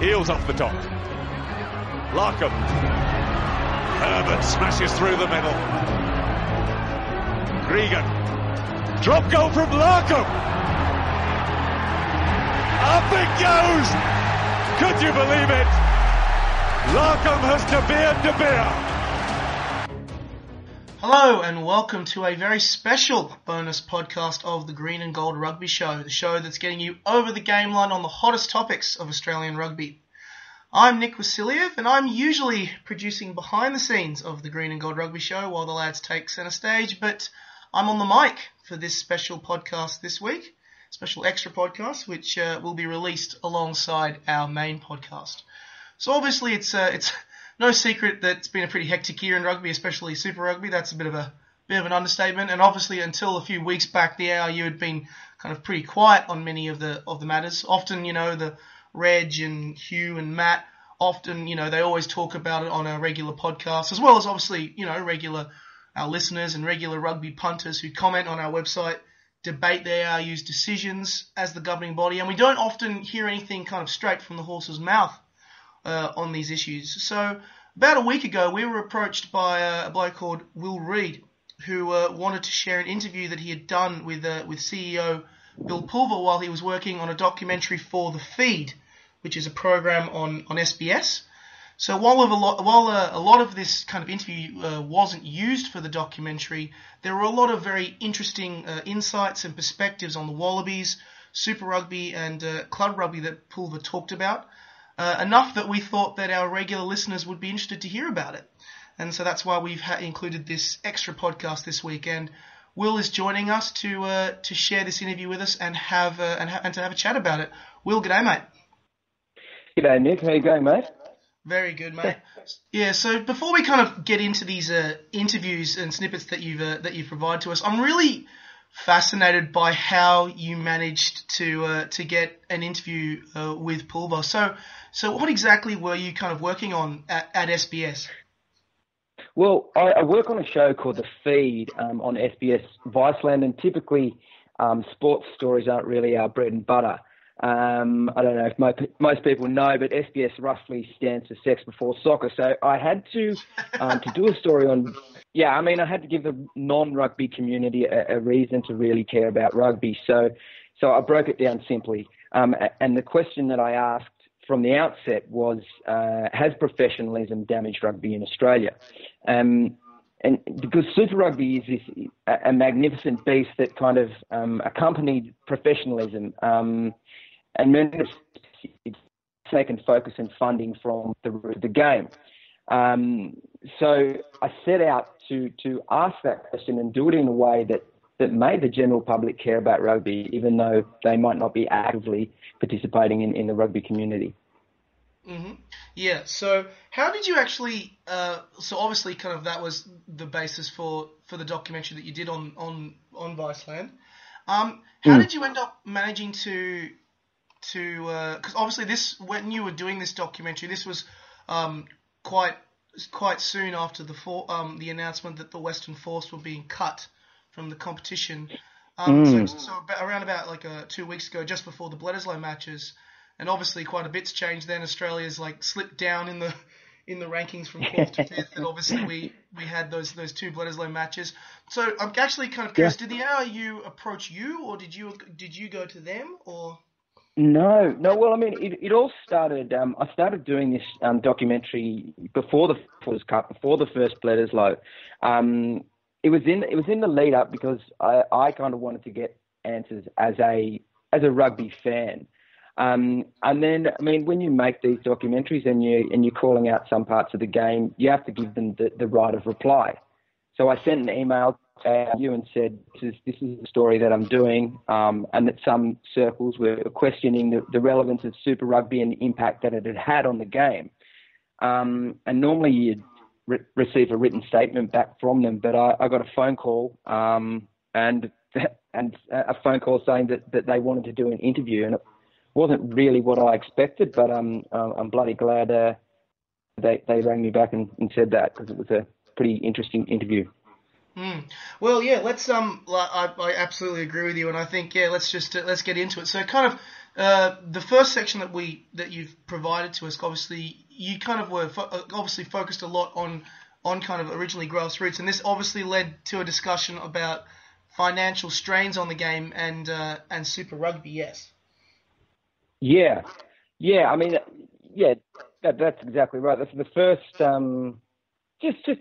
Eales off the top. Larkham. Herbert smashes through the middle. Gregan. Drop goal from Larkham. Up it goes. Could you believe it? Larkham has De Beer De Beer. Hello and welcome to a very special bonus podcast of the Green and Gold Rugby Show, the show that's getting you over the game line on the hottest topics of Australian rugby. I'm Nick Wasiliev and I'm usually producing behind the scenes of the Green and Gold Rugby Show while the lads take centre stage, but I'm on the mic for this special podcast this week, special extra podcast, which uh, will be released alongside our main podcast. So obviously it's uh, it's no secret that it's been a pretty hectic year in rugby, especially Super Rugby. That's a bit of a bit of an understatement. And obviously, until a few weeks back, the ARU had been kind of pretty quiet on many of the of the matters. Often, you know, the Reg and Hugh and Matt, often, you know, they always talk about it on a regular podcast, as well as obviously, you know, regular our listeners and regular rugby punters who comment on our website debate the ARU's decisions as the governing body, and we don't often hear anything kind of straight from the horse's mouth uh, on these issues. So about a week ago, we were approached by a, a bloke called Will Reid, who uh, wanted to share an interview that he had done with uh, with CEO Bill Pulver while he was working on a documentary for The Feed, which is a program on, on SBS. So while, a lot, while uh, a lot of this kind of interview uh, wasn't used for the documentary, there were a lot of very interesting uh, insights and perspectives on the Wallabies, Super Rugby, and uh, Club Rugby that Pulver talked about uh, enough that we thought that our regular listeners would be interested to hear about it. And so that's why we've ha- included this extra podcast this week. And Will is joining us to uh, to share this interview with us and have uh, and, ha- and to have a chat about it. Will, g'day, mate. G'day, Nick. How you going, mate? Very good, mate. yeah. So before we kind of get into these uh, interviews and snippets that you've uh, that you provide to us, I'm really fascinated by how you managed to uh, to get an interview uh, with Pulver. So, so what exactly were you kind of working on at, at SBS? Well, I, I, work on a show called The Feed um, on SBS Viceland, and typically um, sports stories aren't really our bread and butter. Um, I don't know if most, most people know, but SBS roughly stands for Sex Before Soccer. So I had to um, to do a story on yeah, I mean, I had to give the non-rugby community a, a, reason to really care about rugby. So, so I broke it down simply. Um, and the question that I asked from the outset was, uh, has professionalism damaged rugby in Australia? Um, and because Super Rugby is this, a, magnificent beast that kind of um, accompanied professionalism, um, and taken focus and funding from the, the game. Um, so I set out to to ask that question and do it in a way that that made the general public care about rugby, even though they might not be actively participating in, in the rugby community. Mm-hmm. Yeah. So, how did you actually? Uh, so, obviously, kind of that was the basis for, for the documentary that you did on on on Viceland. Um, how mm. did you end up managing to to? Because uh, obviously, this when you were doing this documentary, this was um, quite quite soon after the for, um, the announcement that the Western Force were being cut from the competition. Um, mm. So, so about, around about like uh, two weeks ago, just before the Bledisloe matches, and obviously quite a bit's changed. Then Australia's like slipped down in the in the rankings from fourth to fifth, and obviously we, we had those those two Bledisloe matches. So I'm actually kind of curious. Yeah. Did the ARU approach you, or did you did you go to them, or? No, no. Well, I mean, it, it all started. Um, I started doing this um, documentary before the first Cup, before the first Bledisloe. Um, it was in it was in the lead up because I, I kind of wanted to get answers as a as a rugby fan. Um, and then, I mean, when you make these documentaries and you and you're calling out some parts of the game, you have to give them the, the right of reply. So I sent an email you and said, this is, this is the story that I'm doing, um, and that some circles were questioning the, the, relevance of Super Rugby and the impact that it had had on the game. Um, and normally you'd re- receive a written statement back from them, but I, I got a phone call um, and and a phone call saying that, that they wanted to do an interview, and it wasn't really what I expected, but um, I'm bloody glad uh, they, they rang me back and, and said that because it was a pretty interesting interview. Mm. Well, yeah, let's um, I, I absolutely agree with you, and I think yeah, let's just uh, let's get into it. So, kind of uh, the first section that we that you've provided to us, obviously, you kind of were fo- uh, obviously focused a lot on on kind of originally grassroots, and this obviously led to a discussion about financial strains on the game and uh, and Super Rugby. Yes. Yeah, yeah. I mean, yeah, that, that's exactly right. That's the first. Um, just, just.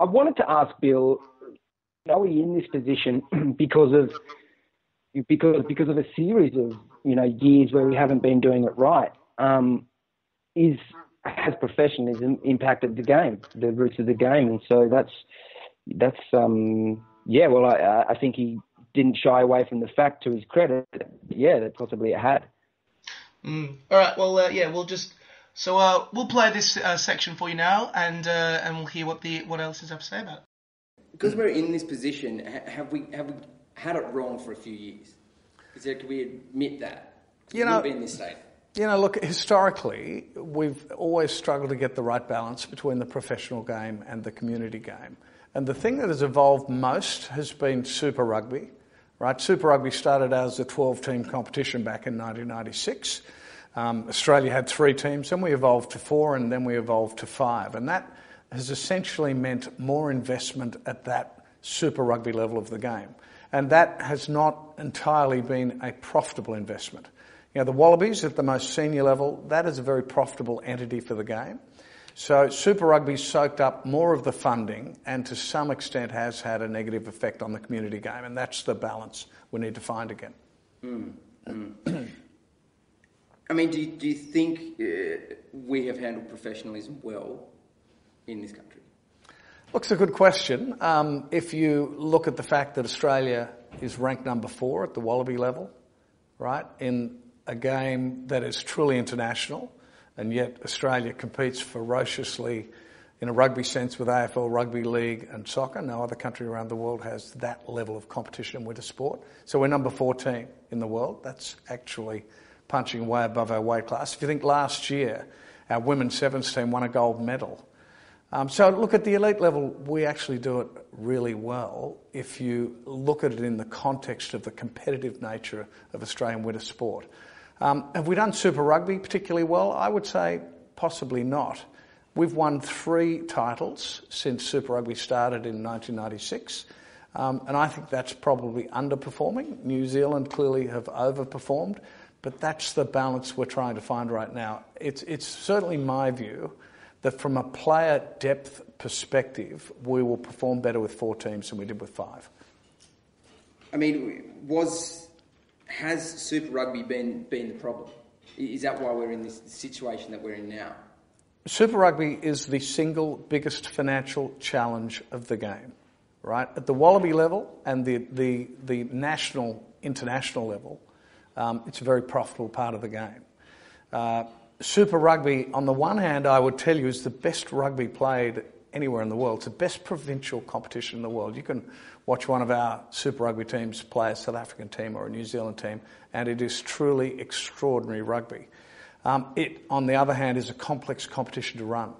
I wanted to ask Bill, are we in this position because of because because of a series of you know years where we haven't been doing it right? Um, is has professionalism impacted the game, the roots of the game, and so that's that's um, yeah. Well, I I think he didn't shy away from the fact to his credit. Yeah, that possibly it had. Mm. All right. Well, uh, yeah, we'll just so uh, we'll play this uh, section for you now, and uh, and we'll hear what the what else is have to say about it. Because we're in this position, have we have we had it wrong for a few years? Is there, can we admit that? You know, We've been this state. You know, look, historically, we've always struggled to get the right balance between the professional game and the community game. And the thing that has evolved most has been Super Rugby, right? Super Rugby started out as a 12 team competition back in 1996. Um, Australia had three teams, then we evolved to four, and then we evolved to five. And that has essentially meant more investment at that Super Rugby level of the game. And that has not entirely been a profitable investment. You know, the Wallabies at the most senior level, that is a very profitable entity for the game. So Super Rugby soaked up more of the funding and to some extent has had a negative effect on the community game, and that's the balance we need to find again. Mm, mm. I mean, do you, do you think uh, we have handled professionalism well in this country? Look, it's a good question. Um, if you look at the fact that Australia is ranked number four at the Wallaby level, right, in a game that is truly international, and yet Australia competes ferociously in a rugby sense with AFL Rugby League and soccer. No other country around the world has that level of competition with a sport. So we're number 14 in the world. That's actually punching way above our weight class. If you think last year, our women's sevens team won a gold medal. Um, so look at the elite level, we actually do it really well if you look at it in the context of the competitive nature of Australian winter sport. Um, have we done Super Rugby particularly well? I would say possibly not. We've won three titles since Super Rugby started in 1996, um, and I think that's probably underperforming. New Zealand clearly have overperformed, but that's the balance we're trying to find right now. It's, it's certainly my view that from a player depth perspective, we will perform better with four teams than we did with five. I mean, was has Super Rugby been, been the problem? Is that why we're in this situation that we're in now? Super Rugby is the single biggest financial challenge of the game, right? At the Wallaby level and the, the, the national, international level, um, it's a very profitable part of the game. Uh, Super Rugby, on the one hand, I would tell you, is the best rugby played anywhere in the world. It's the best provincial competition in the world. You can watch one of our Super Rugby teams play a South African team or a New Zealand team, and it is truly extraordinary rugby. Um, it, on the other hand, is a complex competition to run.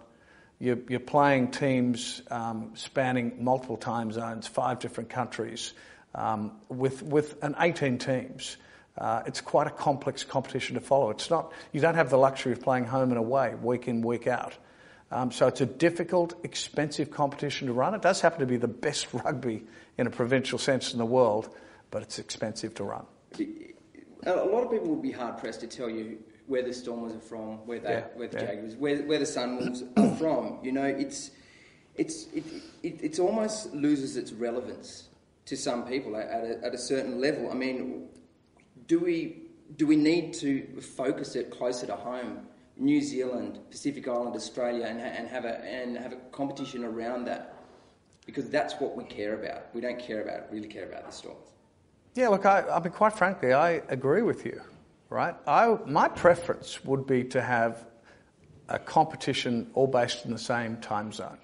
You're, you're playing teams um, spanning multiple time zones, five different countries, um, with, with an 18 teams. Uh, it's quite a complex competition to follow. It's not, you don't have the luxury of playing home and away, week in, week out. Um, so it's a difficult, expensive competition to run. It does happen to be the best rugby in a provincial sense in the world, but it's expensive to run. A lot of people would be hard pressed to tell you where the Stormers are from, where, they, yeah, where the yeah. Jaguars, where, where the Sunwolves are from. You know, it's it's it, it it's almost loses its relevance to some people at a, at a certain level. I mean, do we do we need to focus it closer to home? New Zealand, Pacific Island, Australia, and, and have a and have a competition around that because that's what we care about. We don't care about really care about the Storms. Yeah, look, I, I mean, quite frankly, I agree with you. Right, I my preference would be to have a competition all based in the same time zone.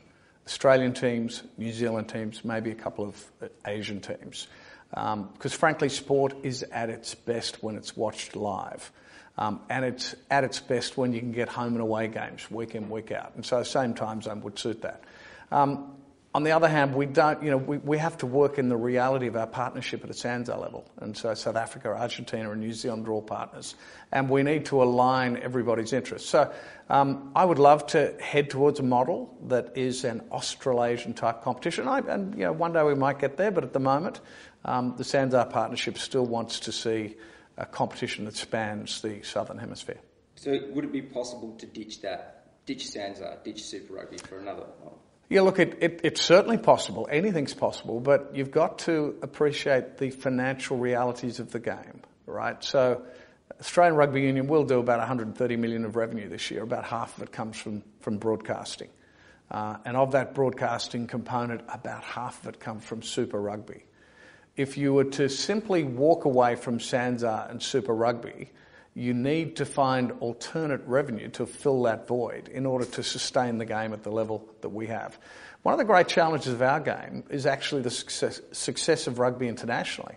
Australian teams, New Zealand teams, maybe a couple of uh, Asian teams. Because um, frankly, sport is at its best when it's watched live. Um, and it's at its best when you can get home and away games week in, week out. And so, same time zone would suit that. Um, on the other hand, we don't, you know, we, we have to work in the reality of our partnership at a SANZAAR level. And so South Africa, Argentina, and New Zealand are all partners. And we need to align everybody's interests. So um, I would love to head towards a model that is an Australasian type competition. I, and, you know, one day we might get there, but at the moment, um, the SANZAAR partnership still wants to see a competition that spans the Southern Hemisphere. So would it be possible to ditch that, ditch SANZAAR, ditch Super Rugby for another model? Yeah, look, it, it, it's certainly possible. Anything's possible, but you've got to appreciate the financial realities of the game, right? So, Australian Rugby Union will do about 130 million of revenue this year. About half of it comes from, from broadcasting. Uh, and of that broadcasting component, about half of it comes from Super Rugby. If you were to simply walk away from SANZAAR and Super Rugby, you need to find alternate revenue to fill that void in order to sustain the game at the level that we have. One of the great challenges of our game is actually the success, success of rugby internationally.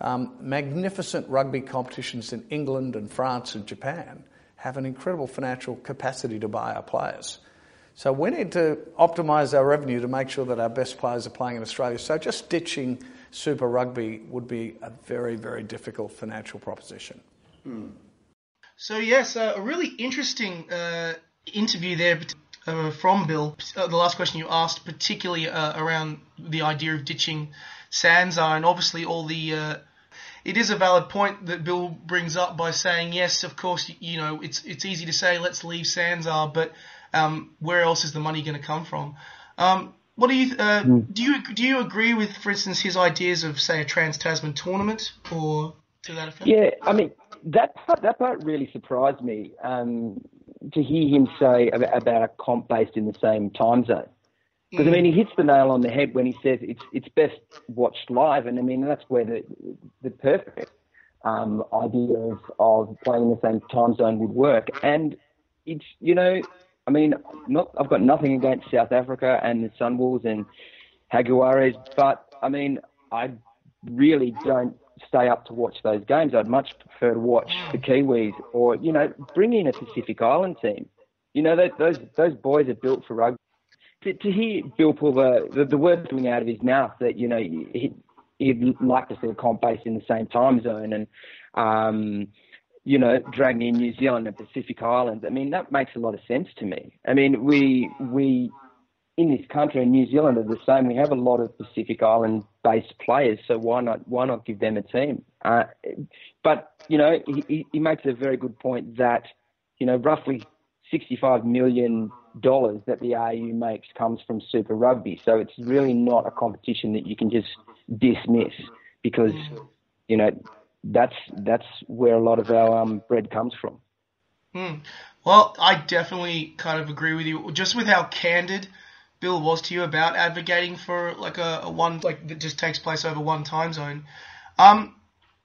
Um, magnificent rugby competitions in England and France and Japan have an incredible financial capacity to buy our players. So we need to optimise our revenue to make sure that our best players are playing in Australia. So just ditching Super Rugby would be a very, very difficult financial proposition. Mm. So yes, uh, a really interesting uh, interview there uh, from Bill. Uh, the last question you asked, particularly uh, around the idea of ditching SANZAAR, and obviously all the. Uh, it is a valid point that Bill brings up by saying yes, of course, you know it's it's easy to say let's leave SANZAAR, but um, where else is the money going to come from? Um, what do you mm. do? You do you agree with, for instance, his ideas of say a Trans Tasman tournament or to that effect? Yeah, I mean that part, that part really surprised me um, to hear him say about, about, a comp based in the same time zone. Because I mean, he hits the nail on the head when he says it's it's best watched live, and I mean that's where the the perfect um, idea of, of playing in the same time zone would work. And it's you know, I mean, not I've got nothing against South Africa and the Sunwolves and Jaguares, but I mean, I really don't stay up to watch those games. I'd much prefer to watch the Kiwis or, you know, bring in a Pacific Island team. You know, those those boys are built for rugby. To, to hear Bill pull the, the, words coming out of his mouth that, you know, he, he'd like to see a comp based in the same time zone and, um, you know, dragging in New Zealand and Pacific Islands. I mean, that makes a lot of sense to me. I mean, we we in this country and New Zealand are the same. We have a lot of Pacific Island based players, so why not why not give them a team? Uh, but you know, he, he makes a very good point that you know roughly sixty five million dollars that the AU makes comes from Super Rugby. So it's really not a competition that you can just dismiss because you know that's that's where a lot of our um, bread comes from. Hmm. Well, I definitely kind of agree with you. Just with how candid Bill was to you about advocating for like a, a one like that just takes place over one time zone. Um,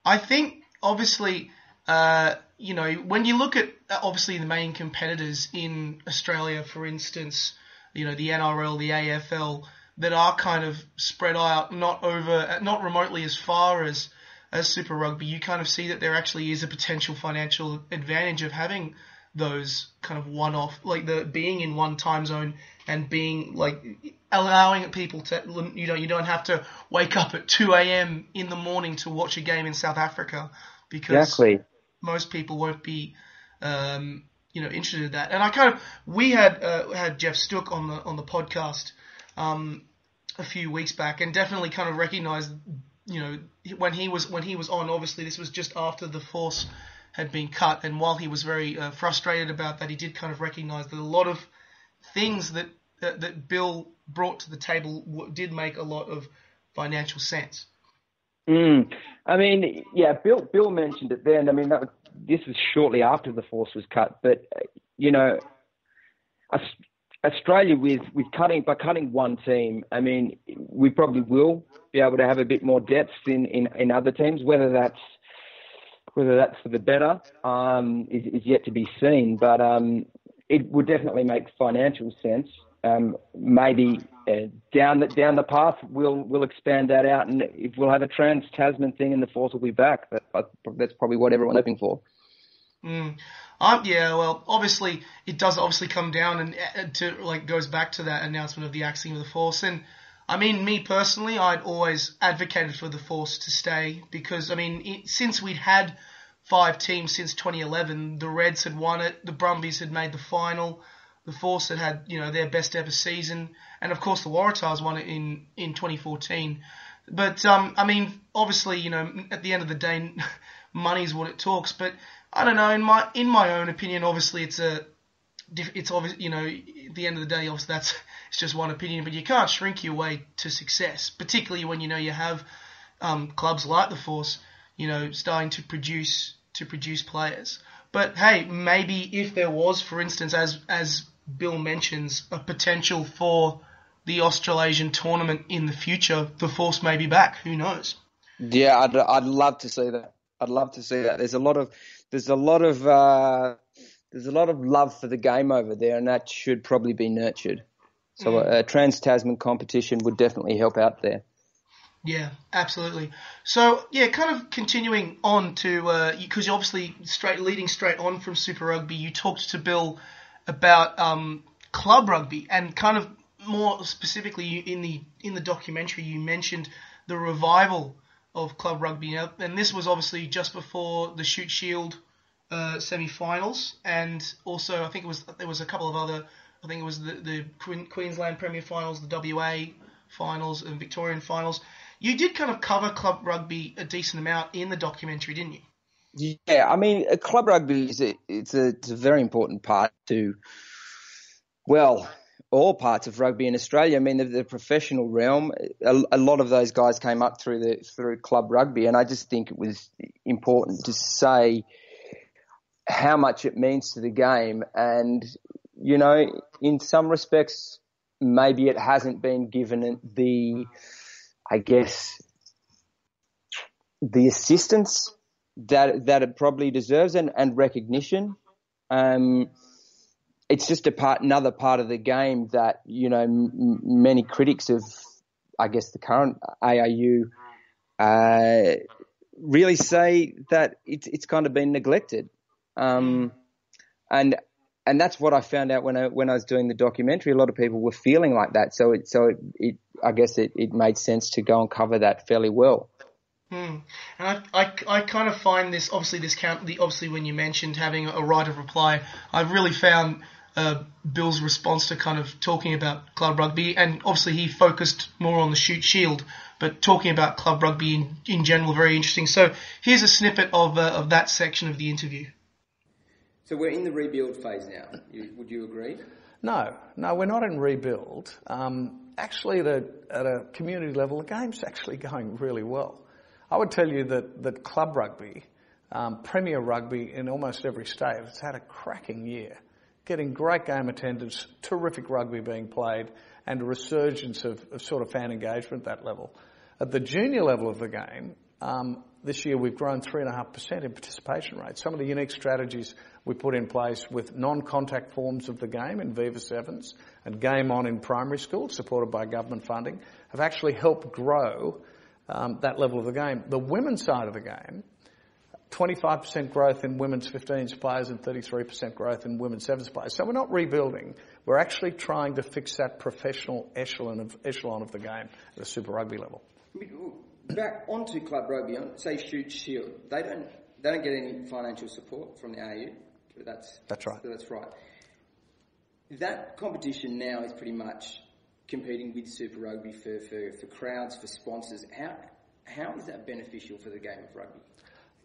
I think obviously, uh, you know, when you look at uh, obviously the main competitors in Australia, for instance, you know, the NRL, the AFL, that are kind of spread out, not over, not remotely as far as as Super Rugby, you kind of see that there actually is a potential financial advantage of having those kind of one-off, like the being in one time zone and being like allowing people to, you know, you don't have to wake up at 2 a.m. in the morning to watch a game in South Africa because exactly. most people won't be, um, you know, interested in that. And I kind of, we had uh, had Geoff Stooke on the on the podcast um, a few weeks back, and definitely kind of recognized, you know, when he was when he was on. Obviously, this was just after the Force had been cut. And while he was very uh, frustrated about that, he did kind of recognise that a lot of things that, that, Bill brought to the table w- did make a lot of financial sense. Mm. I mean, yeah, Bill Bill mentioned it then. I mean, that was, this was shortly after the force was cut, but uh, you know, Australia with with cutting by cutting one team, I mean, we probably will be able to have a bit more depth in in, in other teams, whether that's whether that's for the better um, is, is, yet to be seen, but um, it would definitely make financial sense. Um, maybe uh, down the down the path, we'll we'll expand that out, and if we'll have a trans Tasman thing, and the force will be back. That, that's probably what everyone's hoping for. Mm. Um, yeah, well, obviously it does obviously come down and uh, to like goes back to that announcement of the axing of the force, and I mean, me personally, I'd always advocated for the Force to stay because, I mean, it, since we'd had five teams since 2011, the Reds had won it, the Brumbies had made the final, the Force had had, you know, their best ever season, and of course the Waratahs won it in, in 2014. But, um, I mean, obviously, you know, at the end of the day, money's what it talks, but I don't know, in my, in my own opinion, obviously it's a, it's obvious, you know, at the end of the day, obviously that's it's just one opinion, but you can't shrink your way to success, particularly when you know you have um, clubs like the Force, you know, starting to produce to produce players. But hey, maybe if there was, for instance, as as Bill mentions, a potential for the Australasian tournament in the future, the Force may be back. Who knows? Yeah, I'd I'd love to see that. I'd love to see that. There's a lot of there's a lot of uh, there's a lot of love for the game over there, and that should probably be nurtured. So mm. a, Trans Tasman competition would definitely help out there. Yeah, absolutely. So yeah, kind of continuing on to because uh, you obviously straight leading straight on from Super Rugby, you talked to Bill about um, club rugby and kind of more specifically in the in the documentary you mentioned the revival of club rugby, Now, and this was obviously just before the Shute Shield uh, semi-finals, and also I think it was there was a couple of other I think it was the, the Queensland Premier Finals, the WA Finals, and Victorian Finals. You did kind of cover club rugby a decent amount in the documentary, didn't you? Yeah, I mean, club rugby is a, it's a, it's a very important part to, well, all parts of rugby in Australia. I mean, the, the professional realm, a, a, lot of those guys came up through the through club rugby, and I just think it was important to say how much it means to the game. And you know, in some respects, maybe it hasn't been given the, I guess, the assistance that that it probably deserves and, and recognition. Um, it's just a part, another part of the game that you know m- many critics of, I guess, the current ARU uh, really say that it's it's kind of been neglected. Um, and and that's what I found out when I when I was doing the documentary. A lot of people were feeling like that, so it so it, it I guess it, it made sense to go and cover that fairly well. Hmm. And I, I, I kind of find this obviously this count the obviously when you mentioned having a right of reply, I've really found uh, Bill's response to kind of talking about club rugby, and obviously he focused more on the Shute Shield, but talking about club rugby in, in general, very interesting. So here's a snippet of uh, of that section of the interview. So we're in the rebuild phase now. You, would you agree? No, no, we're not in rebuild. Um, actually, at a, at a community level, the game's actually going really well. I would tell you that, that club rugby, um, Premier Rugby in almost every state, has had a cracking year, getting great game attendance, terrific rugby being played, and a resurgence of, of sort of fan engagement at that level. At the junior level of the game, um, this year we've grown 3.5% in participation rates. Some of the unique strategies we put in place with non-contact forms of the game in Viva Sevens and Game On in primary schools, supported by government funding, have actually helped grow um, that level of the game. The women's side of the game, 25% growth in women's 15s players and 33% growth in women's sevens players. So we're not rebuilding. We're actually trying to fix that professional echelon of, echelon of the game at the Super Rugby level. Back onto club rugby, um, say Shute Shield, they don't they don't get any financial support from the AU. That's that's right. That's right. That competition now is pretty much competing with Super Rugby for, for, for crowds, for sponsors. How how is that beneficial for the game of rugby?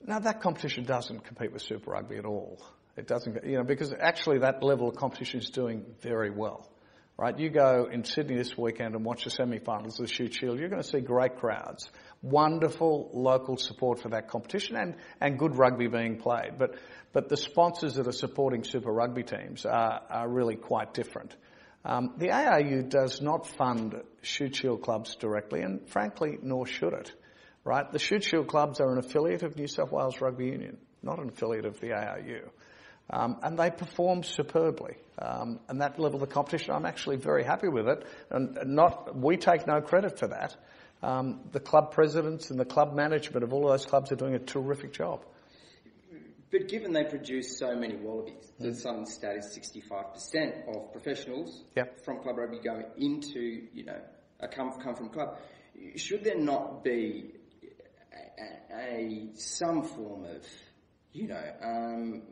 Now that competition doesn't compete with Super Rugby at all. It doesn't, you know, because actually that level of competition is doing very well right? You go in Sydney this weekend and watch the semi-finals of the Shute Shield. You're going to see great crowds, wonderful local support for that competition, and and good rugby being played. But but the sponsors that are supporting Super Rugby teams are are really quite different. Um, the ARU does not fund Shute Shield clubs directly, and frankly, nor should it. Right? The Shute Shield clubs are an affiliate of New South Wales Rugby Union, not an affiliate of the ARU. Um, and they perform superbly. Um, and that level of competition, I'm actually very happy with it. And not, we take no credit for that. Um, the club presidents and the club management of all of those clubs are doing a terrific job. But given they produce so many wallabies, mm. the Southern stat is 65% of professionals yep. from club rugby go into, you know, a come come from club. Should there not be a, a some form of, you know, um,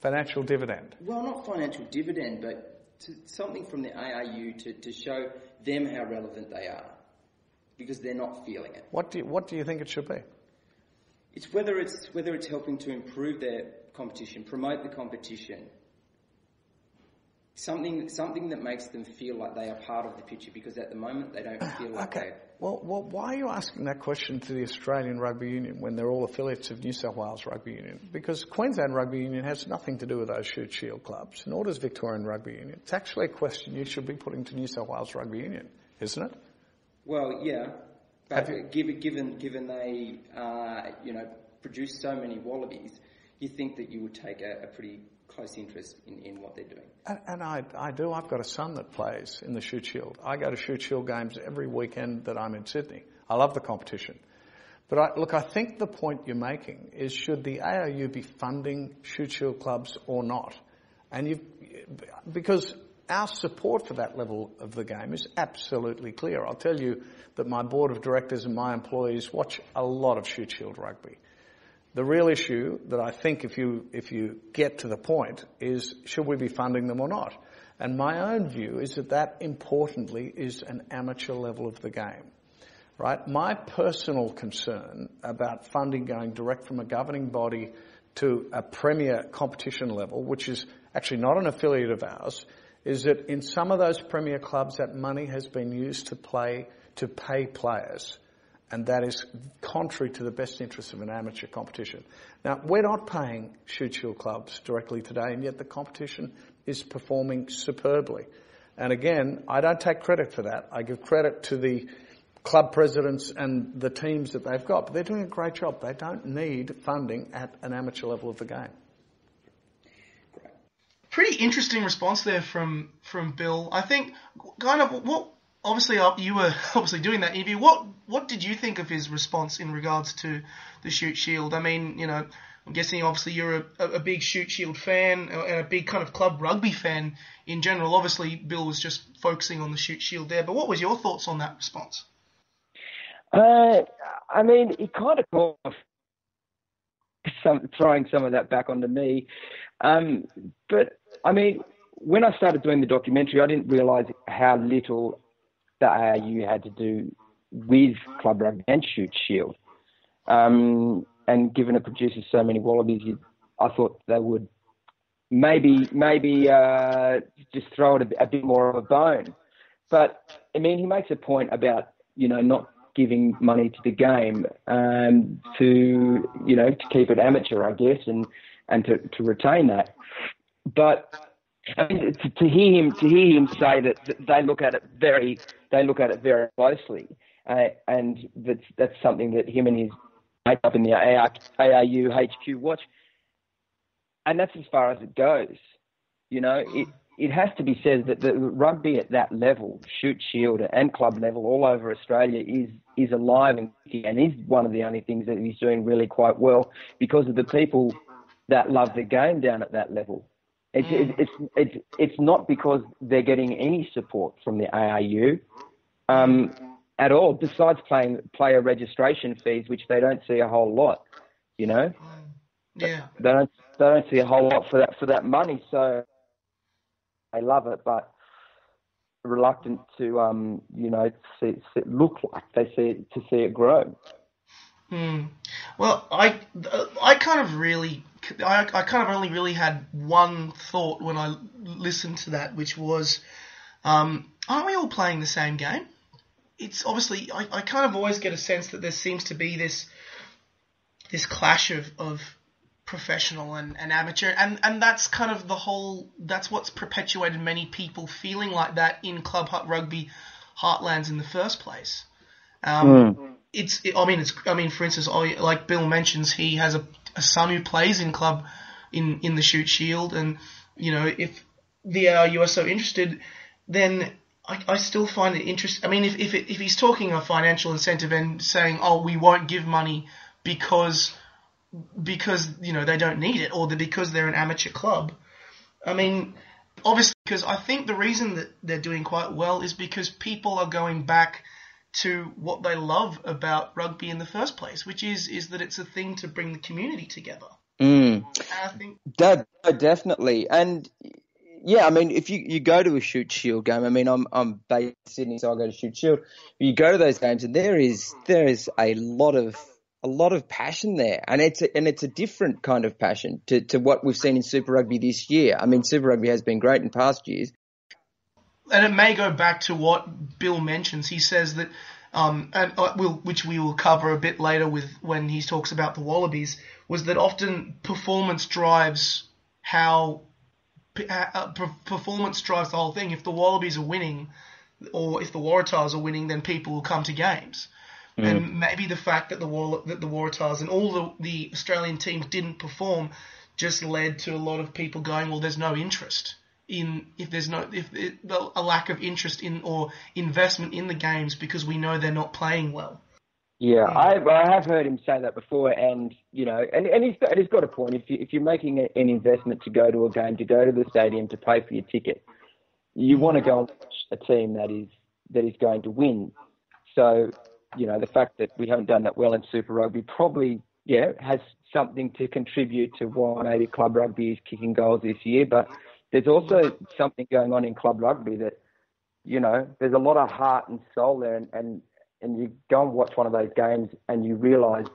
financial dividend? Well, not financial dividend, but something from the ARU to, to show them how relevant they are, because they're not feeling it. What do you, what do you think it should be? It's whether it's whether it's helping to improve their competition, promote the competition, something something that makes them feel like they are part of the picture because at the moment they don't feel like okay. Well, well, why are you asking that question to the Australian Rugby Union when they're all affiliates of New South Wales Rugby Union? Because Queensland Rugby Union has nothing to do with those Shute Shield clubs, nor does Victorian Rugby Union. It's actually a question you should be putting to New South Wales Rugby Union, isn't it? Well, yeah, but given given given they uh, you know produce so many wallabies, you think that you would take a, a pretty close interest in, in what they're doing. And, and, I, I do. I've got a son that plays in the Shute Shield. I go to Shute Shield games every weekend that I'm in Sydney. I love the competition. But I, look, I think the point you're making is should the ARU be funding Shute Shield clubs or not? And you, because our support for that level of the game is absolutely clear. I'll tell you that my board of directors and my employees watch a lot of Shute Shield rugby. The real issue that I think if you, if you get to the point is should we be funding them or not? And my own view is that that importantly is an amateur level of the game. Right? My personal concern about funding going direct from a governing body to a premier competition level, which is actually not an affiliate of ours, is that in some of those premier clubs that money has been used to play, to pay players and that is contrary to the best interests of an amateur competition. Now, we're not paying Shute Shield clubs directly today, and yet the competition is performing superbly. And again, I don't take credit for that. I give credit to the club presidents and the teams that they've got, but they're doing a great job. They don't need funding at an amateur level of the game. Pretty interesting response there from from Bill. I think kind of what obviously uh, you were obviously doing that interview. What what did you think of his response in regards to the Shute Shield? I mean, you know, I'm guessing obviously you're a, a big Shute Shield fan and a big kind of club rugby fan in general. Obviously, Bill was just focusing on the Shute Shield there, but what was your thoughts on that response? Uh, I mean, he kind of some, throwing some of that back onto me. Um, but I mean, when I started doing the documentary, I didn't realise how little the ARU had to do with Club Rugby and Shute Shield. Um, and given it produces so many wallabies, I thought they would maybe maybe uh, just throw it a, a, bit more of a bone. But I mean, he makes a point about you know not giving money to the game um, to you know to keep it amateur, I guess, and and to, to retain that. But I mean, to, to hear him to hear him say that, that they look at it very they look at it very closely, uh, and that's that's something that him and his mate up in the AR, ARU HQ watch, and that's as far as it goes. You know, it it has to be said that the rugby at that level, Shute, Shield and club level all over Australia is is alive and and is one of the only things that he's doing really quite well because of the people that love the game down at that level. It's, mm. it's, it's, it's not because they're getting any support from the ARU um, at all, besides paying player registration fees, which they don't see a whole lot, you know? Mm. Yeah. They don't, they don't see a whole lot for that, for that money, so they love it, but reluctant to, um, you know, see, see, look like they see it, to see it grow. Hmm. Well, I, I kind of really I, I kind of only really had one thought when I listened to that, which was, um, aren't we all playing the same game? It's obviously I, I kind of always get a sense that there seems to be this this clash of, of professional and, and amateur and, and that's kind of the whole that's what's perpetuated many people feeling like that in club rugby heartlands in the first place. Um, mm. It's it, I mean it's I mean for instance like Bill mentions he has a a son who plays in club in in the Shute Shield, and you know if the ARU are so interested, then I, I still find it interesting. I mean, if if, it, if he's talking a financial incentive and saying, oh, we won't give money because because you know they don't need it or because they're an amateur club, I mean, Obviously, because I think the reason that they're doing quite well is because people are going back to what they love about rugby in the first place, which is is that it's a thing to bring the community together. Mm. I think that, definitely, and yeah, I mean, if you, you go to a Shute Shield game, I mean, I'm I'm based in Sydney, so I go to Shute Shield. You go to those games, and there is there is a lot of a lot of passion there, and it's a, and it's a different kind of passion to, to what we've seen in Super Rugby this year. I mean, Super Rugby has been great in past years, and it may go back to what Bill mentions. He says that, um, and uh, we'll, which we will cover a bit later with when he talks about the Wallabies, was that often performance drives how uh, performance drives the whole thing. If the Wallabies are winning, or if the Waratahs are winning, then people will come to games. Mm. And maybe the fact that the Wall- that the Waratahs and all the, the Australian teams didn't perform just led to a lot of people going, well, there's no interest in if there's no if it, a lack of interest in or investment in the games because we know they're not playing well. Yeah, I, I have heard him say that before, and you know, and, and he's got, he's got a point. If you if you're making a, an investment to go to a game, to go to the stadium, to pay for your ticket, you want to go and watch a team that is that is going to win. So, you know, the fact that we haven't done that well in Super Rugby probably yeah has something to contribute to why maybe club rugby is kicking goals this year. But there's also something going on in club rugby that you know there's a lot of heart and soul there, and, and and you go and watch one of those games and you realise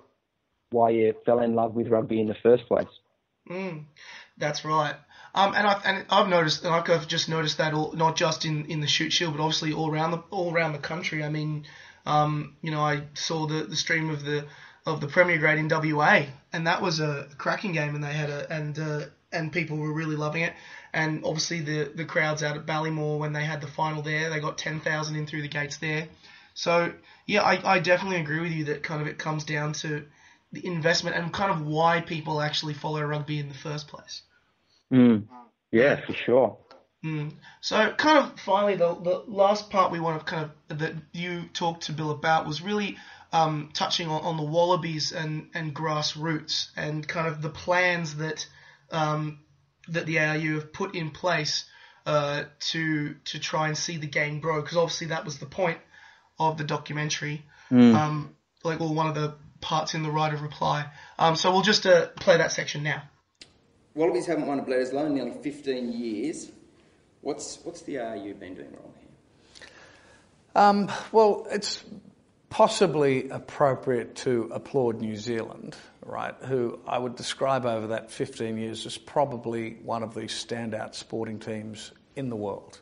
why you fell in love with rugby in the first place. Mm, that's right. Um, and, I, and I've noticed, and I've just noticed that all, not just in, in the Shute Shield, but obviously all around the all around the country. I mean, um, you know, I saw the, the stream of the of the Premier Grade in WA, and that was a cracking game, and they had a and uh, and people were really loving it. And obviously the the crowds out at Ballymore when they had the final there, they got ten thousand in through the gates there. So yeah, I, I definitely agree with you that kind of it comes down to the investment and kind of why people actually follow rugby in the first place. Mm. Yeah, for sure. Mm. So, kind of finally, the, the last part we want to kind of that you talked to Bill about was really um, touching on, on the Wallabies and, and grassroots and kind of the plans that um, that the ARU have put in place uh, to to try and see the game grow because obviously that was the point of the documentary. Mm. Um, like, well, one of the parts in the right of reply. Um, so we'll just uh, play that section now. Wallabies haven't won a Bledisloe in nearly 15 years. What's what's the ARU been doing wrong here? Um, well, it's possibly appropriate to applaud New Zealand, right? Who I would describe over that 15 years as probably one of the standout sporting teams in the world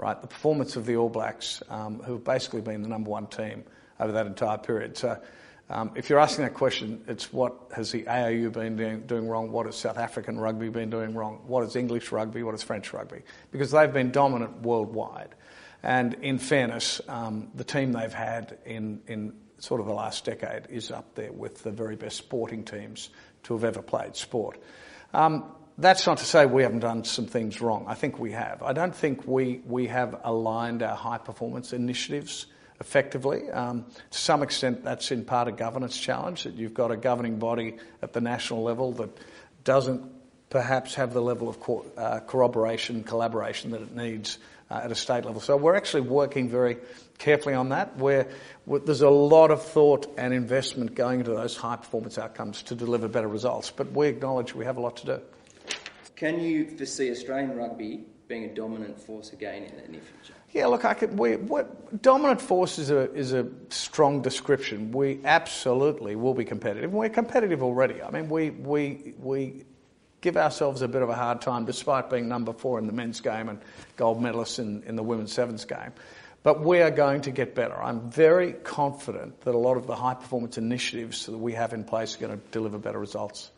right? The performance of the All Blacks, um, who have basically been the number one team over that entire period. So, um, if you're asking that question, it's what has the ARU been doing, doing, wrong? What has South African rugby been doing wrong? What is English rugby? What is French rugby? Because they've been dominant worldwide. And in fairness, um, the team they've had in, in sort of the last decade is up there with the very best sporting teams to have ever played sport. Um, that's not to say we haven't done some things wrong. I think we have. I don't think we, we have aligned our high performance initiatives effectively. Um, to some extent, that's in part a governance challenge that you've got a governing body at the national level that doesn't perhaps have the level of co- uh, corroboration, collaboration that it needs uh, at a state level. So we're actually working very carefully on that, where there's a lot of thought and investment going into those high performance outcomes to deliver better results. But we acknowledge we have a lot to do. Can you foresee Australian rugby being a dominant force again in the near future? Yeah, look, I could. We, what, dominant force is a is a strong description. We absolutely will be competitive. We're competitive already. I mean, we we we give ourselves a bit of a hard time, despite being number four in the men's game and gold medalists in, in the women's sevens game. But we are going to get better. I'm very confident that a lot of the high performance initiatives that we have in place are going to deliver better results.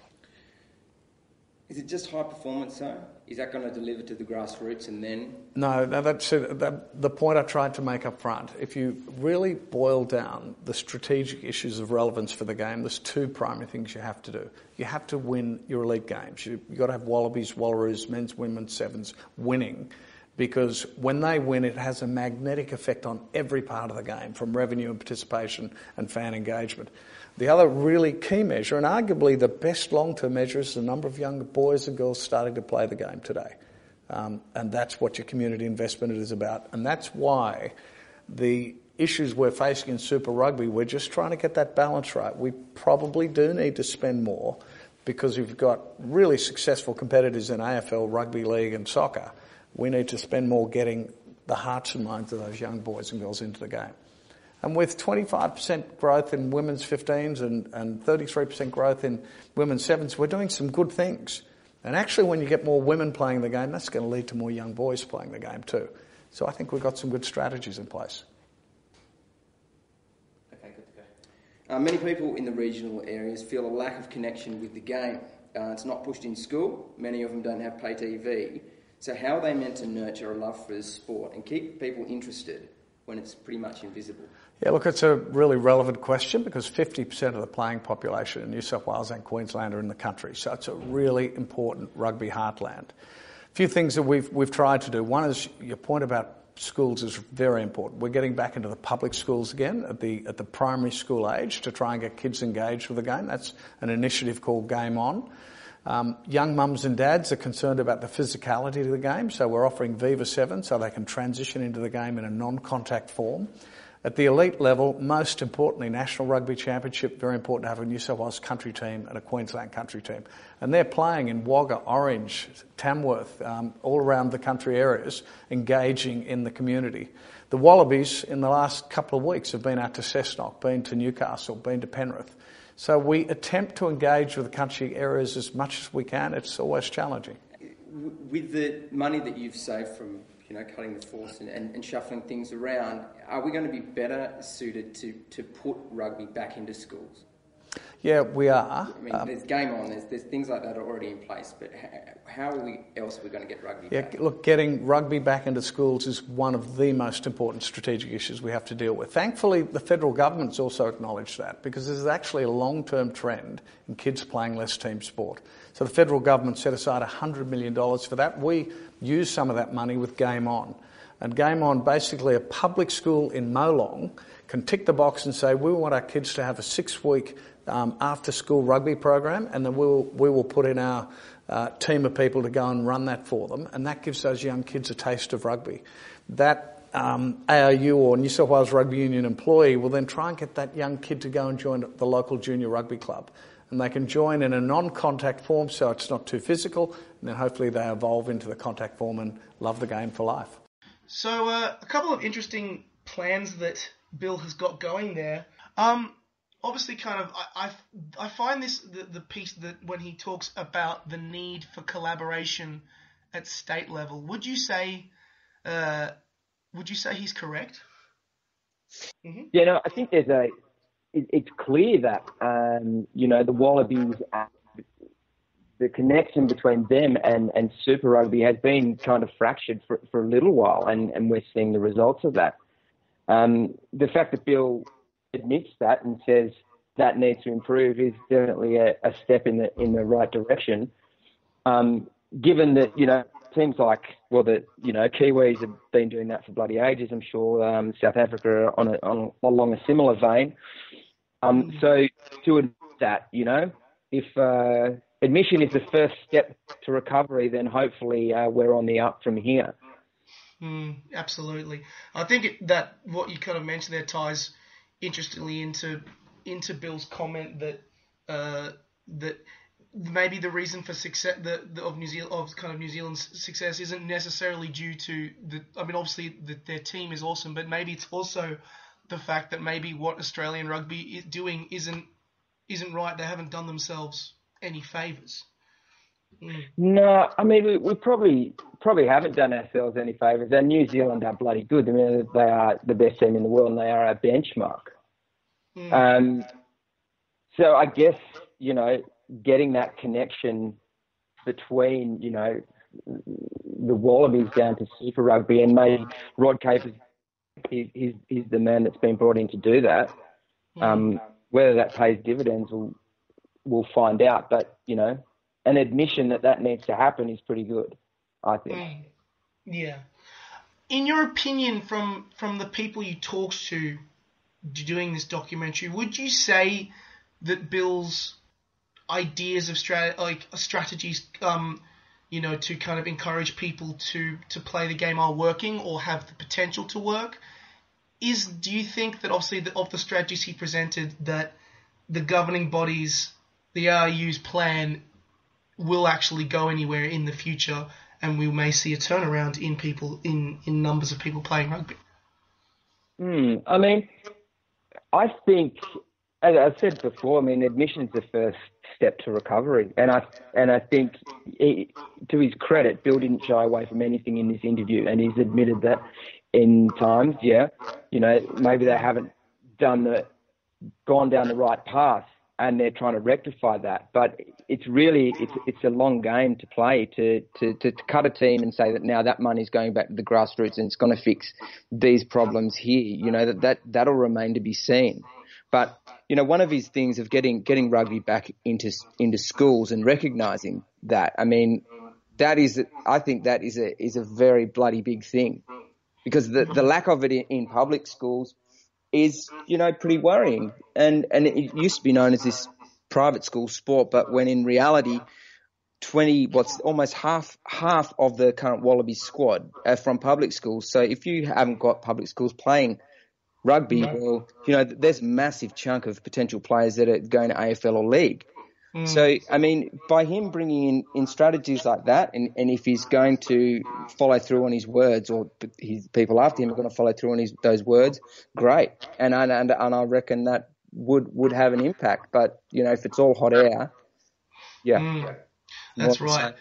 Is it just high performance though? Is that going to deliver to the grassroots and then? No, no that's that, the point I tried to make up front. If you really boil down the strategic issues of relevance for the game, there's two primary things you have to do. You have to win your elite games. You, have got to have Wallabies, Wallaroos, men's, women's, sevens winning because when they win, it has a magnetic effect on every part of the game, from revenue and participation and fan engagement. The other really key measure, and arguably the best long term measure, is the number of young boys and girls starting to play the game today. Um, and that's what your community investment is about. And that's why the issues we're facing in Super Rugby, we're just trying to get that balance right. We probably do need to spend more because we've got really successful competitors in AFL, Rugby League and soccer. We need to spend more getting the hearts and minds of those young boys and girls into the game. And with 25% growth in women's 15s and, and 33% growth in women's 7s, we're doing some good things. And actually, when you get more women playing the game, that's going to lead to more young boys playing the game too. So I think we've got some good strategies in place. Okay, good to go. Uh, many people in the regional areas feel a lack of connection with the game. Uh, it's not pushed in school. Many of them don't have pay TV. So how are they meant to nurture a love for the sport and keep people interested when it's pretty much invisible? Yeah, look, it's a really relevant question because 50% of the playing population in New South Wales and Queensland are in the country. So it's a really important rugby heartland. A few things that we've, we've tried to do. One is your point about schools is very important. We're getting back into the public schools again at the, at the primary school age to try and get kids engaged with the game. That's an initiative called Game On. Um, young mums and dads are concerned about the physicality of the game, so we're offering Viva 7 so they can transition into the game in a non-contact form. At the elite level, most importantly, National Rugby Championship, very important to have a New South Wales country team and a Queensland country team. And they're playing in Wagga, Orange, Tamworth, um, all around the country areas, engaging in the community. The Wallabies in the last couple of weeks have been out to Cessnock, been to Newcastle, been to Penrith. So we attempt to engage with the country areas as much as we can. It's always challenging. With the money that you've saved from you know, cutting the force and, and, and, shuffling things around, are we going to be better suited to, to put rugby back into schools? Yeah, we are. I mean, um, there's game on. There's, there's things like that are already in place. But how, how are we else are we going to get rugby yeah, back? Look, getting rugby back into schools is one of the most important strategic issues we have to deal with. Thankfully, the federal government's also acknowledged that because there's actually a long-term trend in kids playing less team sport. So the federal government set aside $100 million for that. We use some of that money with Game On. And Game On, basically a public school in Molong, can tick the box and say, we want our kids to have a six-week um, after-school rugby program, and then we'll, we will put in our uh, team of people to go and run that for them, and that gives those young kids a taste of rugby. That um, ARU or New South Wales Rugby Union employee will then try and get that young kid to go and join the local junior rugby club and they can join in a non-contact form so it's not too physical, and then hopefully they evolve into the contact form and love the game for life. So uh, a couple of interesting plans that Bill has got going there. Um, obviously, kind of, I, I, I find this the, the piece that when he talks about the need for collaboration at state level, would you say, uh, would you say he's correct? Mm-hmm. Yeah, no, I think there's a it, it's clear that um, you know the Wallabies, the connection between them and, and Super Rugby has been kind of fractured for, for a little while, and, and we're seeing the results of that. Um, the fact that Bill admits that and says that needs to improve is definitely a, a step in the in the right direction. Um, given that you know teams like well the you know Kiwis have been doing that for bloody ages. I'm sure um, South Africa on a, on along a similar vein. Um, so to admit that, you know, if uh, admission is the first step to recovery, then hopefully uh, we're on the up from here. Mm, absolutely. I think it, that what you kind of mentioned there ties interestingly into into Bill's comment that uh, that maybe the reason for success the, the, of New Zealand of kind of New Zealand's success isn't necessarily due to the. I mean, obviously the, their team is awesome, but maybe it's also the fact that maybe what Australian rugby is doing isn't isn't right. They haven't done themselves any favours. Mm. No, I mean we, we, probably probably haven't done ourselves any favours. And New Zealand are bloody good. I mean they are the best team in the world, and they are our benchmark. Mm. Um, so I guess you know getting that connection between you know the Wallabies down to Super Rugby and maybe Rod Kafer he's the man that's been brought in to do that. Hmm. Um, whether that pays dividends, we'll, we'll find out. But, you know, an admission that that needs to happen is pretty good, I think. Hmm. Yeah. In your opinion, from, from the people you talked to doing this documentary, would you say that Bill's ideas of strat- like strategies um, you know, to kind of encourage people to to play the game are working or have the potential to work. Is do you think that obviously the, of the strategies he presented that the governing bodies, the RU's plan, will actually go anywhere in the future, and we may see a turnaround in people in in numbers of people playing rugby? Hmm. I mean, I think, as I said before, I mean, admission is the first step to recovery. And I and I think, he, to his credit, Bill didn't shy away from anything in this interview, and he's admitted that in times, yeah, you know, maybe they haven't done the gone down the right path, and they're trying to rectify that. But it's really it's it's a long game to play to to to, cut a team and say that now that money's going back to the grassroots and it's going to fix these problems here. You know that that that'll remain to be seen. But you know, one of his things of getting getting rugby back into into schools and recognizing that. I mean, that is, I think that is a is a very bloody big thing, because the the lack of it in, in public schools is you know pretty worrying. And and it used to be known as this private school sport, but when in reality. 20, what's almost half, half of the current Wallaby squad are from public schools. So if you haven't got public schools playing Rugby, well, you know, there's a massive chunk of potential players that are going to AFL or league. Mm. So, I mean, by him bringing in, in strategies like that, and, and if he's going to follow through on his words, or his people after him are going to follow through on his, those words, great. And, and, and I reckon that would, would have an impact. But, you know, if it's all hot air, yeah. Mm. That's right.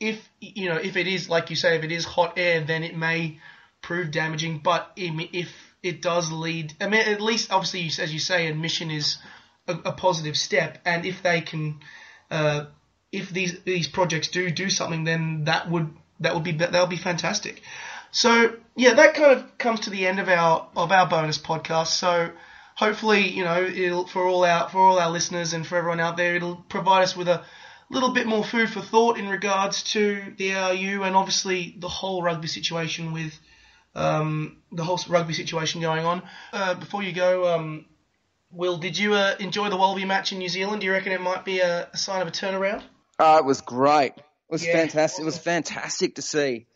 If, you know, if it is, like you say, if it is hot air, then it may prove damaging. But if it does lead. I mean, at least obviously, as you say, admission is a, a positive step, and if they can, uh, if these these projects do do something, then that would that would be that would be fantastic. So yeah, that kind of comes to the end of our of our bonus podcast. So hopefully, you know, it'll for all our for all our listeners and for everyone out there, it'll provide us with a little bit more food for thought in regards to the ARU and obviously the whole rugby situation with um, the whole rugby situation going on. Uh, before you go, um, Will, did you uh, enjoy the Wallaby match in New Zealand? Do you reckon it might be a, a sign of a turnaround? Uh, it was great. It was yeah, fantastic. It was fantastic to see.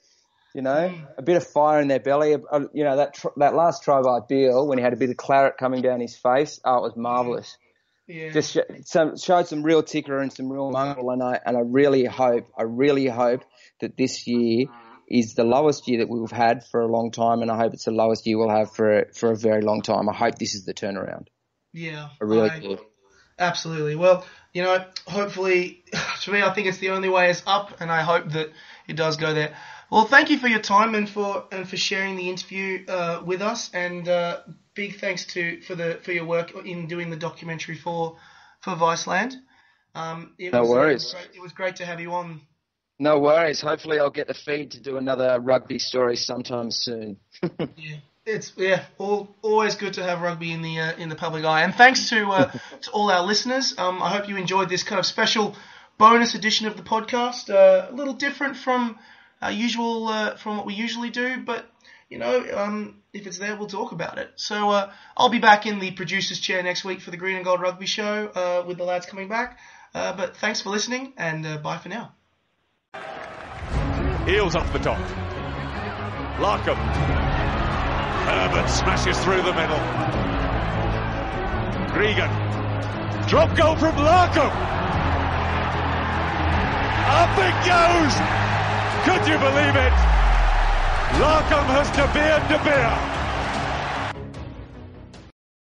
You know, a bit of fire in their belly. Uh, you know that tr- that last try by Beale when he had a bit of claret coming down his face. Oh, it was marvelous. Yeah. Just sh- some, showed some real ticker and some real mongrel, and I and I really hope, I really hope that this year is the lowest year that we've had for a long time, and I hope it's the lowest year we'll have for for a very long time. I hope this is the turnaround. Yeah, I really I, do. Absolutely. Well, you know, hopefully, to me, I think it's the only way is up, and I hope that it does go there. Well, thank you for your time and for and for sharing the interview uh, with us, and uh, big thanks to for the for your work in doing the documentary for for Viceland. Um, no was, worries. It was, great, it was great to have you on no worries. Hopefully, I'll get the feed to do another rugby story sometime soon. yeah, it's yeah, all, always good to have rugby in the uh, in the public eye. And thanks to uh, to all our listeners. Um, I hope you enjoyed this kind of special bonus edition of the podcast. Uh, a little different from our usual uh, from what we usually do, but you know, um, if it's there, we'll talk about it. So uh, I'll be back in the producer's chair next week for the Green and Gold Rugby Show uh, with the lads coming back. but thanks for listening, and bye for now. Eales off the top. Larkham. Herbert smashes through the middle. Gregan. Drop goal from Larkham. Up it goes. Could you believe it? Larkham has De Beer De Beer.